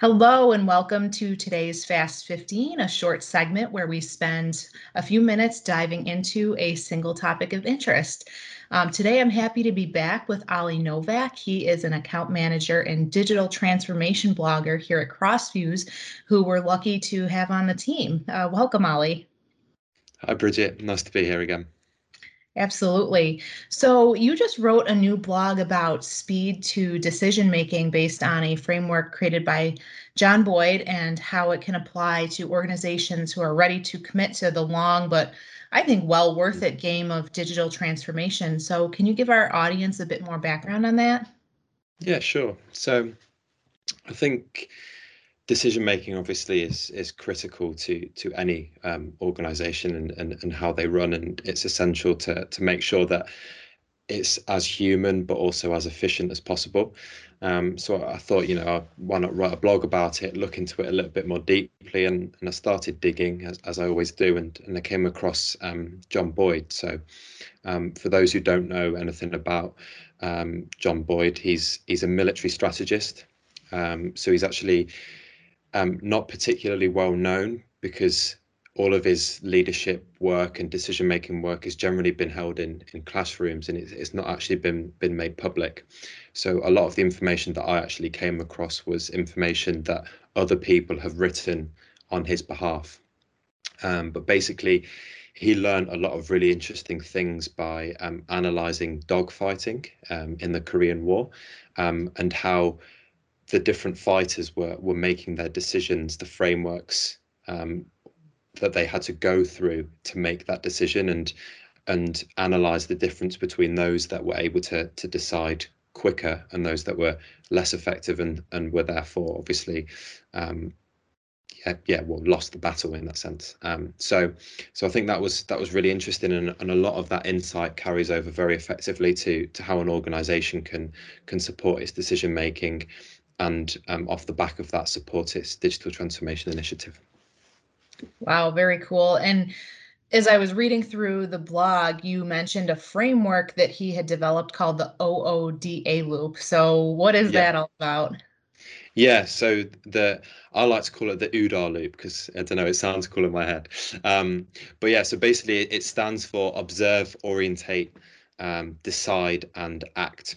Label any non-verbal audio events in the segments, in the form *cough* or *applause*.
Hello and welcome to today's Fast 15, a short segment where we spend a few minutes diving into a single topic of interest. Um, today, I'm happy to be back with Ali Novak. He is an account manager and digital transformation blogger here at Crossfuze, who we're lucky to have on the team. Uh, welcome, Ali. Hi, Bridget. Nice to be here again. Absolutely. So you just wrote a new blog about speed to decision making based on a framework created by John Boyd and how it can apply to organizations who are ready to commit to the long but I think well worth it game of digital transformation. So can you give our audience a bit more background on that? Yeah, sure. So I think decision making obviously is is critical to to any um, organization and, and and how they run and it's essential to to make sure that it's as human but also as efficient as possible. Um, so i thought you know why not write a blog about it look into it a little bit more deeply and, and i started digging as, as i always do and, and i came across um, john boyd. So um, for those who don't know anything about um, john boyd he's he's a military strategist. Um, so he's actually um, not particularly well known because all of his leadership work and decision making work has generally been held in in classrooms and it's, it's not actually been been made public. So a lot of the information that i actually came across was information that other people have written on his behalf. Um, but basically he learned a lot of really interesting things by um, analyzing dogfighting um, in the korean war um, and how the different fighters were were making their decisions, the frameworks um, that they had to go through to make that decision, and and analyze the difference between those that were able to to decide quicker and those that were less effective and and were therefore obviously um, yeah, yeah, well, lost the battle in that sense. Um, so, so I think that was that was really interesting, and, and a lot of that insight carries over very effectively to to how an organisation can can support its decision making, and um, off the back of that support its digital transformation initiative. Wow, very cool. And as I was reading through the blog, you mentioned a framework that he had developed called the OODA loop. So what is yeah. that all about? Yeah, so the I like to call it the OODA loop because I don't know, it sounds cool in my head. Um, but yeah, so basically it stands for observe, orientate, um, decide, and act.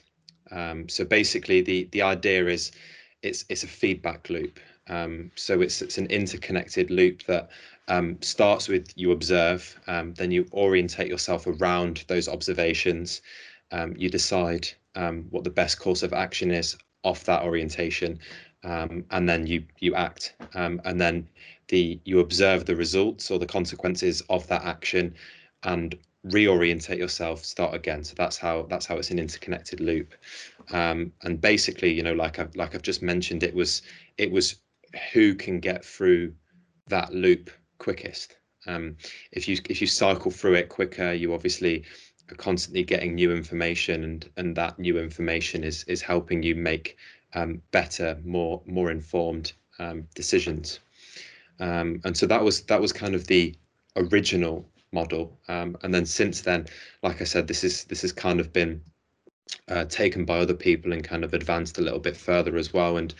Um, so basically, the the idea is it's it's a feedback loop. Um, so it's it's an interconnected loop that um, starts with you observe, um, then you orientate yourself around those observations. Um, you decide um, what the best course of action is off that orientation, and then you you act, and then the you observe the results or the consequences of that action, and reorientate yourself start again. So that's how that's how it's an interconnected loop. Um, and basically you know like i've like i've just mentioned it was it was who can get through that loop quickest. Um, if you if you cycle through it quicker you obviously are constantly getting new information and and that new information is is helping you make um, better more more informed um, decisions. Um, and so that was that was kind of the original model. Um, and then since then, like I said, this is this has kind of been uh, taken by other people and kind of advanced a little bit further as well. And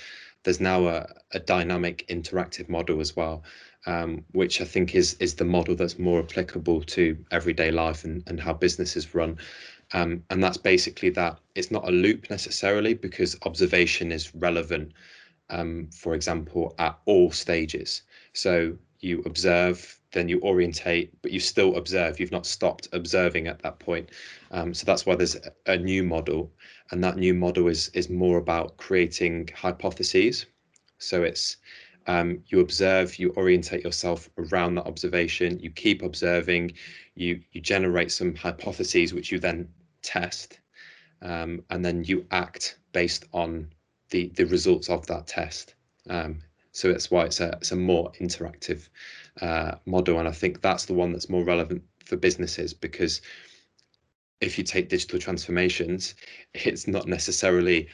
there's now a, a dynamic interactive model as well, um, which I think is is the model that's more applicable to everyday life and, and how businesses run. Um, and that's basically that it's not a loop necessarily because observation is relevant, um, for example, at all stages. So you observe then you orientate, but you still observe. You've not stopped observing at that point. Um, so that's why there's a new model, and that new model is is more about creating hypotheses. So it's um, you observe, you orientate yourself around that observation, you keep observing, you you generate some hypotheses which you then test, um, and then you act based on the the results of that test. Um, so that's why it's a it's a more interactive uh, model, and I think that's the one that's more relevant for businesses because if you take digital transformations, *laughs* it's not necessarily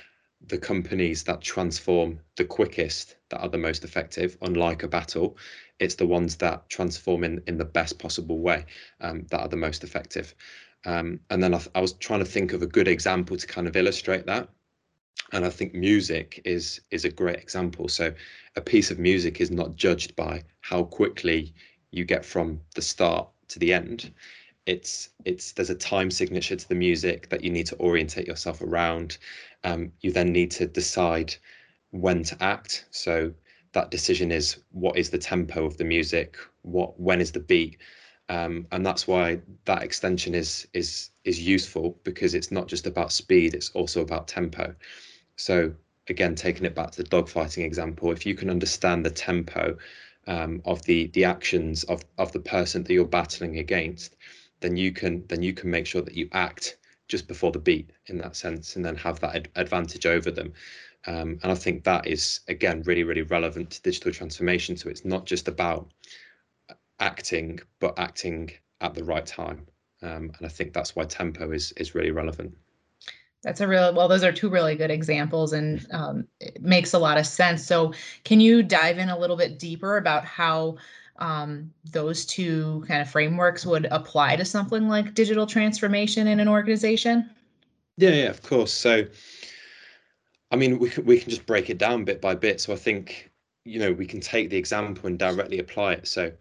the companies that transform the quickest that are the most effective, unlike a battle. It's the ones that transform in, in the best possible way um, that are the most effective. Um, and then I, I, was trying to think of a good example to kind of illustrate that. And I think music is is a great example. So a piece of music is not judged by how quickly you get from the start to the end. It's it's there's a time signature to the music that you need to orientate yourself around. Um, you then need to decide when to act. So that decision is what is the tempo of the music, what when is the beat, um, and that's why that extension is is is useful because it's not just about speed; it's also about tempo. So again, taking it back to the dogfighting example, if you can understand the tempo um, of the the actions of of the person that you're battling against, then you can then you can make sure that you act just before the beat in that sense, and then have that ad advantage over them. Um, and I think that is again really really relevant to digital transformation. So it's not just about acting, but acting at the right time. Um, and I think that's why tempo is is really relevant. That's a real well. Those are two really good examples, and um, it makes a lot of sense. So, can you dive in a little bit deeper about how um, those two kind of frameworks would apply to something like digital transformation in an organization? Yeah, yeah, of course. So, I mean, we can, we can just break it down bit by bit. So, I think you know we can take the example and directly apply it. So,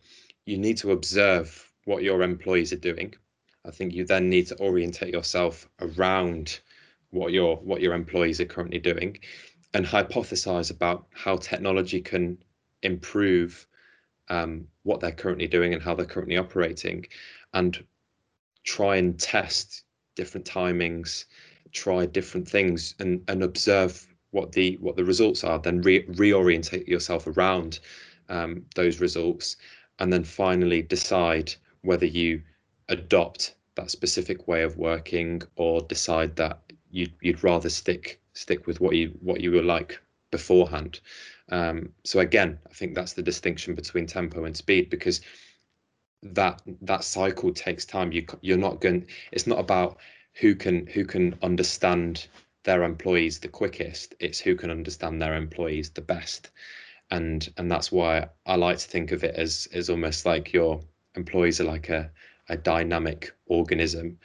you need to observe what your employees are doing. I think you then need to orientate yourself around what your what your employees are currently doing and hypothesize about how technology can improve um, what they're currently doing and how they're currently operating and try and test different timings try different things and and observe what the what the results are then re- reorientate yourself around um, those results and then finally decide whether you adopt that specific way of working or decide that you'd you'd rather stick stick with what you what you were like beforehand. Um, so again, I think that's the distinction between tempo and speed because that that cycle takes time. You you're not going. It's not about who can who can understand their employees the quickest. It's who can understand their employees the best, and and that's why I like to think of it as as almost like your employees are like a a dynamic organism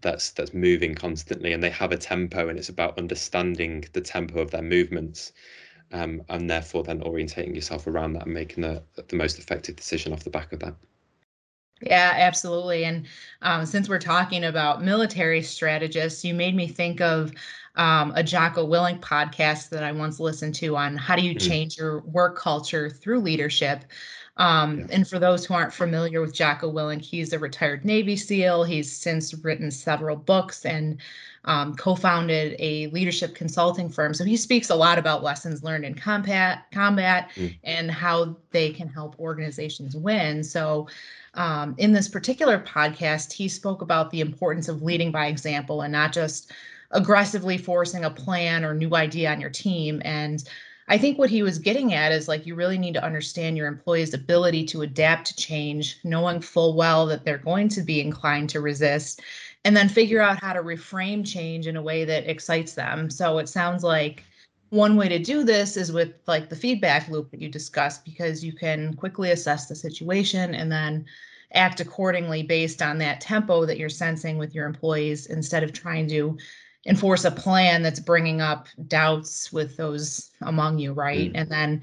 that's that's moving constantly and they have a tempo and it's about understanding the tempo of their movements um, and therefore then orientating yourself around that and making the, the most effective decision off the back of that yeah absolutely and um, since we're talking about military strategists you made me think of um, a Jocko Willink podcast that I once listened to on how do you mm. change your work culture through leadership. Um, yeah. And for those who aren't familiar with Jocko Willink, he's a retired Navy SEAL. He's since written several books and um, co-founded a leadership consulting firm. So he speaks a lot about lessons learned in combat, combat, mm. and how they can help organizations win. So um, in this particular podcast, he spoke about the importance of leading by example and not just aggressively forcing a plan or new idea on your team and I think what he was getting at is like you really need to understand your employees' ability to adapt to change, knowing full well that they're going to be inclined to resist, and then figure out how to reframe change in a way that excites them. So it sounds like one way to do this is with like the feedback loop that you discussed because you can quickly assess the situation and then act accordingly based on that tempo that you're sensing with your employees instead of trying to enforce a plan that's bringing up doubts with those among you, right? Mm. And then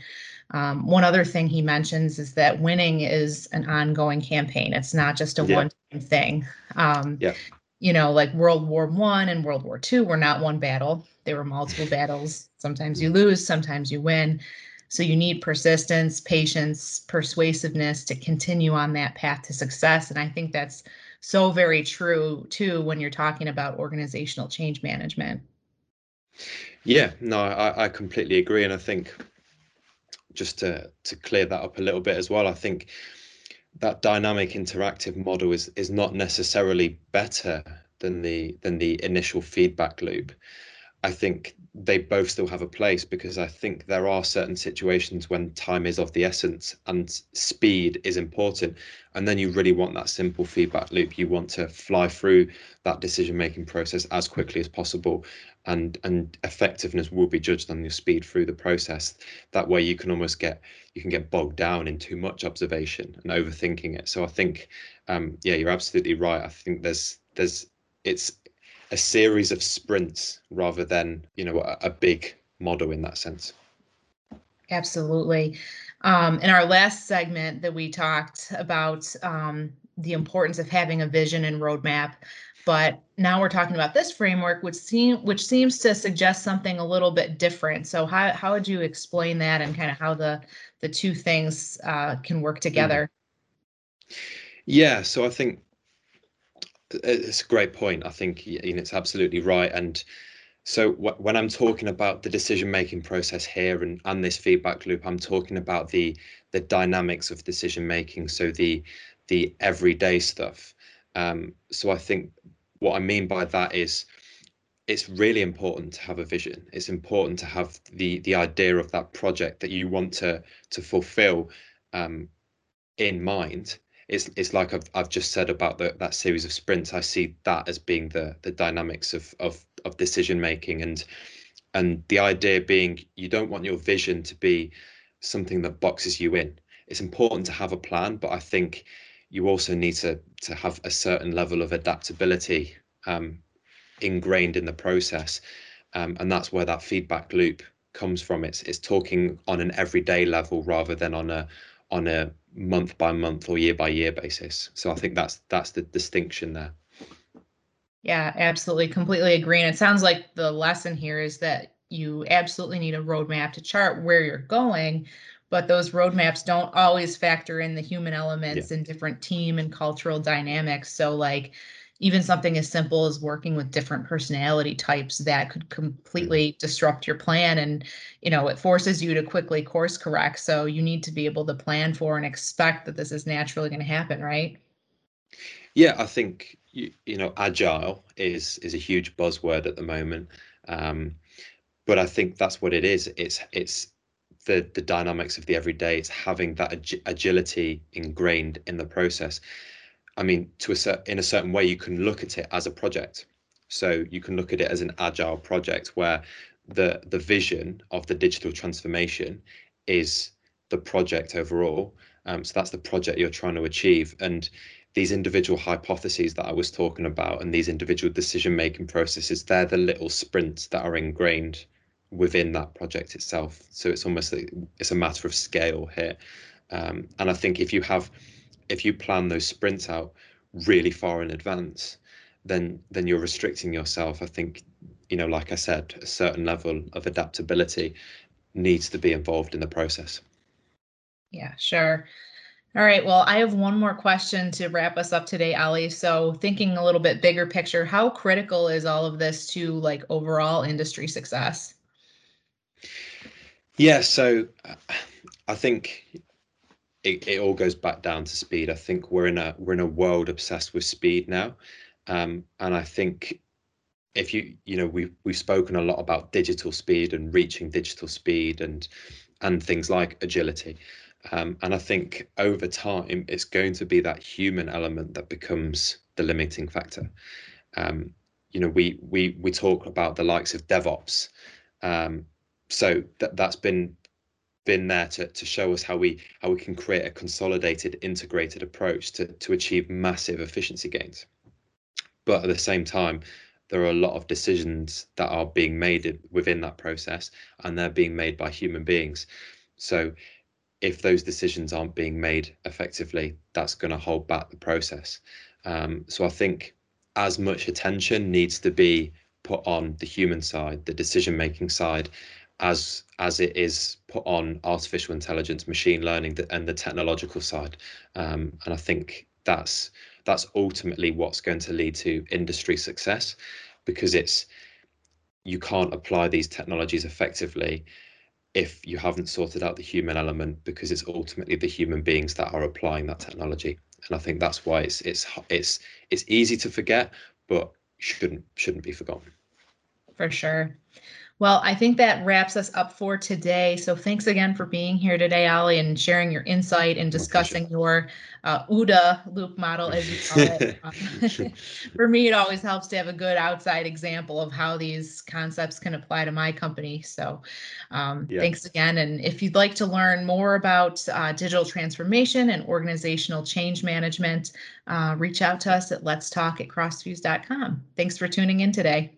um, one other thing he mentions is that winning is an ongoing campaign. It's not just a yeah. one-time thing. Um, yeah. You know, like World War One and World War Two were not one battle; they were multiple *laughs* battles. Sometimes you lose, sometimes you win. So you need persistence, patience, persuasiveness to continue on that path to success. And I think that's so very true too when you're talking about organizational change management. Yeah, no, I, I completely agree. And I think just to to clear that up a little bit as well, I think that dynamic interactive model is is not necessarily better than the than the initial feedback loop. I think they both still have a place because I think there are certain situations when time is of the essence and speed is important. And then you really want that simple feedback loop. You want to fly through that decision making process as quickly as possible. And, and effectiveness will be judged on your speed through the process. That way you can almost get you can get bogged down in too much observation and overthinking it. So I think um, yeah, you're absolutely right. I think there's there's it's a series of sprints rather than you know a, a big model in that sense. Absolutely. Um, in our last segment that we talked about um, the importance of having a vision and roadmap, but now we're talking about this framework, which seem which seems to suggest something a little bit different. So how how would you explain that and kind of how the the two things uh, can work together? Yeah, so I think it's a great point. I think know, it's absolutely right. And so when I'm talking about the decision making process here and, and this feedback loop, I'm talking about the the dynamics of decision making. So the the everyday stuff. Um, so I think what I mean by that is it's really important to have a vision. It's important to have the the idea of that project that you want to to fulfill um, in mind it's it's like I've I've just said about the, that series of sprints. I see that as being the the dynamics of of of decision making and and the idea being you don't want your vision to be something that boxes you in. It's important to have a plan, but I think you also need to to have a certain level of adaptability um, ingrained in the process, um, and that's where that feedback loop comes from. It's it's talking on an everyday level rather than on a on a month by month or year by year basis. So I think that's that's the distinction there. Yeah, absolutely, completely agree. And it sounds like the lesson here is that you absolutely need a roadmap to chart where you're going, but those roadmaps don't always factor in the human elements yeah. and different team and cultural dynamics. So like even something as simple as working with different personality types that could completely mm. disrupt your plan and you know it forces you to quickly course correct. So you need to be able to plan for and expect that this is naturally going to happen right? Yeah i think you, you know agile is is a huge buzzword at the moment. Um, but i think that's what it is. It's it's the the dynamics of the everyday. It's having that ag- agility ingrained in the process I mean, to a certain in a certain way, you can look at it as a project. So you can look at it as an agile project where the the vision of the digital transformation is the project overall. Um, so that's the project you're trying to achieve. And these individual hypotheses that I was talking about and these individual decision making processes, they're the little sprints that are ingrained within that project itself. So it's almost it's a matter of scale here. Um, and I think if you have if you plan those sprints out really far in advance, then then you're restricting yourself. I think, you know, like I said, a certain level of adaptability needs to be involved in the process. Yeah, sure. All right. Well, I have one more question to wrap us up today, Ali. So, thinking a little bit bigger picture, how critical is all of this to like overall industry success? Yeah. So, uh, I think it, it all goes back down to speed. I think we're in a we're in a world obsessed with speed now, um, and I think if you you know we've we've spoken a lot about digital speed and reaching digital speed and and things like agility, um, and I think over time it's going to be that human element that becomes the limiting factor. Um, you know, we we we talk about the likes of DevOps. Um, so that that's been been there to, to show us how we how we can create a consolidated integrated approach to, to achieve massive efficiency gains. But at the same time there are a lot of decisions that are being made within that process and they're being made by human beings. So if those decisions aren't being made effectively that's going to hold back the process. Um, so i think as much attention needs to be put on the human side the decision making side as as it is put on artificial intelligence, machine learning, and the technological side. Um, and I think that's that's ultimately what's going to lead to industry success, because it's you can't apply these technologies effectively if you haven't sorted out the human element, because it's ultimately the human beings that are applying that technology. And I think that's why it's it's it's it's easy to forget, but shouldn't shouldn't be forgotten. For sure. Well, I think that wraps us up for today. So thanks again for being here today, Ali, and sharing your insight and discussing your uh, OODA loop model, as you call it. Um, *laughs* *laughs* for me, it always helps to have a good outside example of how these concepts can apply to my company. So um, yeah. thanks again. And if you'd like to learn more about uh, digital transformation and organizational change management, uh, reach out to us at let's talk at crossfuze.com. Thanks for tuning in today.